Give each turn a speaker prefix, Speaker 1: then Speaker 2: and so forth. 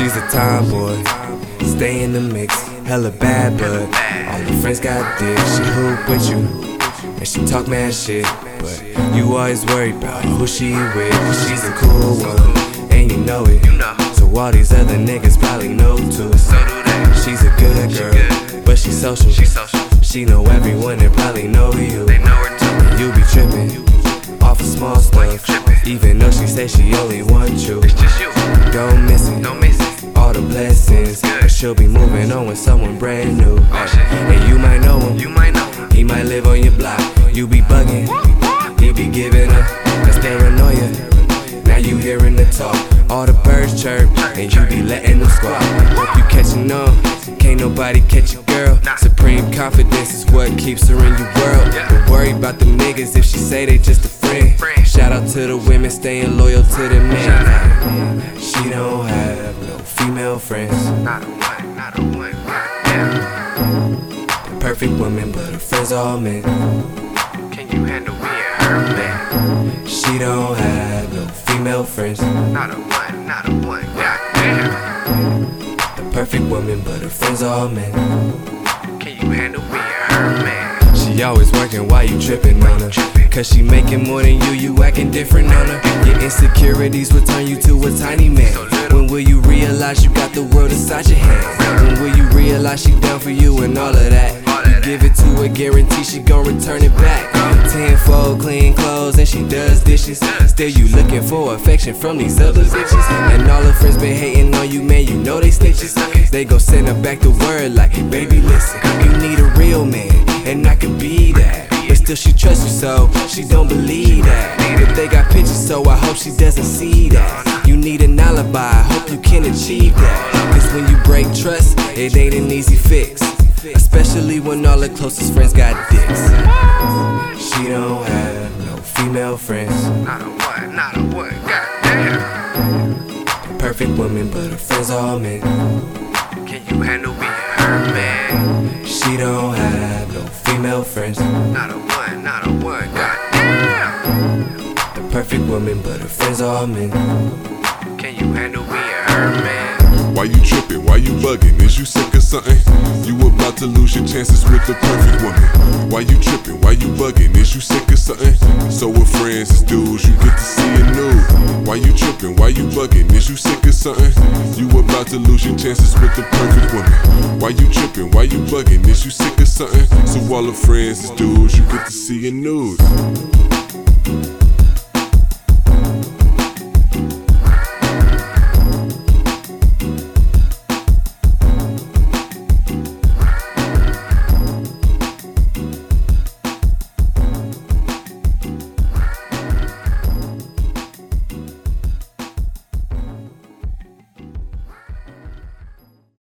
Speaker 1: She's a tomboy, stay in the mix, hella bad, but all her friends got dick. She hoop with you, and she talk mad shit, but you always worried about who she with. She's a cool one, and you know it. So all these other niggas probably know too. She's a good girl, but she's social. She know everyone and probably know you. You be tripping off of small stuff, even though she say she only want you. It's just you. Don't miss it. Don't miss it. All the blessings, but she'll be moving on with someone brand new. Oh, and you might know him. He might live on your block. You be bugging. He be giving up. That's paranoia. Now you hearing the talk. All the birds chirp, and you be letting them squawk. Hope you catching on. Can't nobody catch a girl. Supreme confidence is what keeps her in your world. Don't worry about the niggas if she say they just a friend. Shout out to the women staying loyal to the man. She don't have no female friends.
Speaker 2: Not a one, not a one, goddamn.
Speaker 1: The perfect woman, but her friends all men.
Speaker 2: Can you handle me and her, man?
Speaker 1: She don't have no female friends.
Speaker 2: Not a one, not a one, goddamn.
Speaker 1: Perfect woman, but her friends are all men.
Speaker 2: Can you handle and her, man?
Speaker 1: She always working while you tripping on her. Cause she making more than you, you acting different on her. Your insecurities will turn you to a tiny man. When will you realize you got the world inside your hands? When will you realize she down for you and all of that? You give it to her, guarantee she gon' return it back. Tenfold clean clothes and she does dishes. Still you looking for affection from these other bitches. And all her friends been hating on you, man, you know they snitches. They gon' send her back the word like, baby, listen, you need a real man, and I can be that. But still she trusts you so she don't believe that. But they got pictures, so I hope she doesn't see that. You need an alibi, I hope you can achieve that. Cause when you break trust, it ain't an easy fix. Especially when all her closest friends got dicks. She don't have no female friends.
Speaker 2: Not a one, not a one, goddamn.
Speaker 1: Perfect woman, but her friends all men.
Speaker 2: Can you handle me and her, man?
Speaker 1: She don't have no female friends.
Speaker 2: Not a one, not a one, goddamn.
Speaker 1: The perfect woman, but her friends all men.
Speaker 2: Can you handle me and her, man?
Speaker 3: Why you tripping? Why you bugging? Is you sick of something? You about to lose your chances with the perfect woman. Why you tripping? Why you bugging? Is you sick of something? So with friends as dudes, you get to see a nude. Why you tripping? Why you bugging? Is you sick of something? You about to lose your chances with the perfect woman. Why you tripping? Why you bugging? Is you sick of something? So all the friends as dudes, you get to see a nude.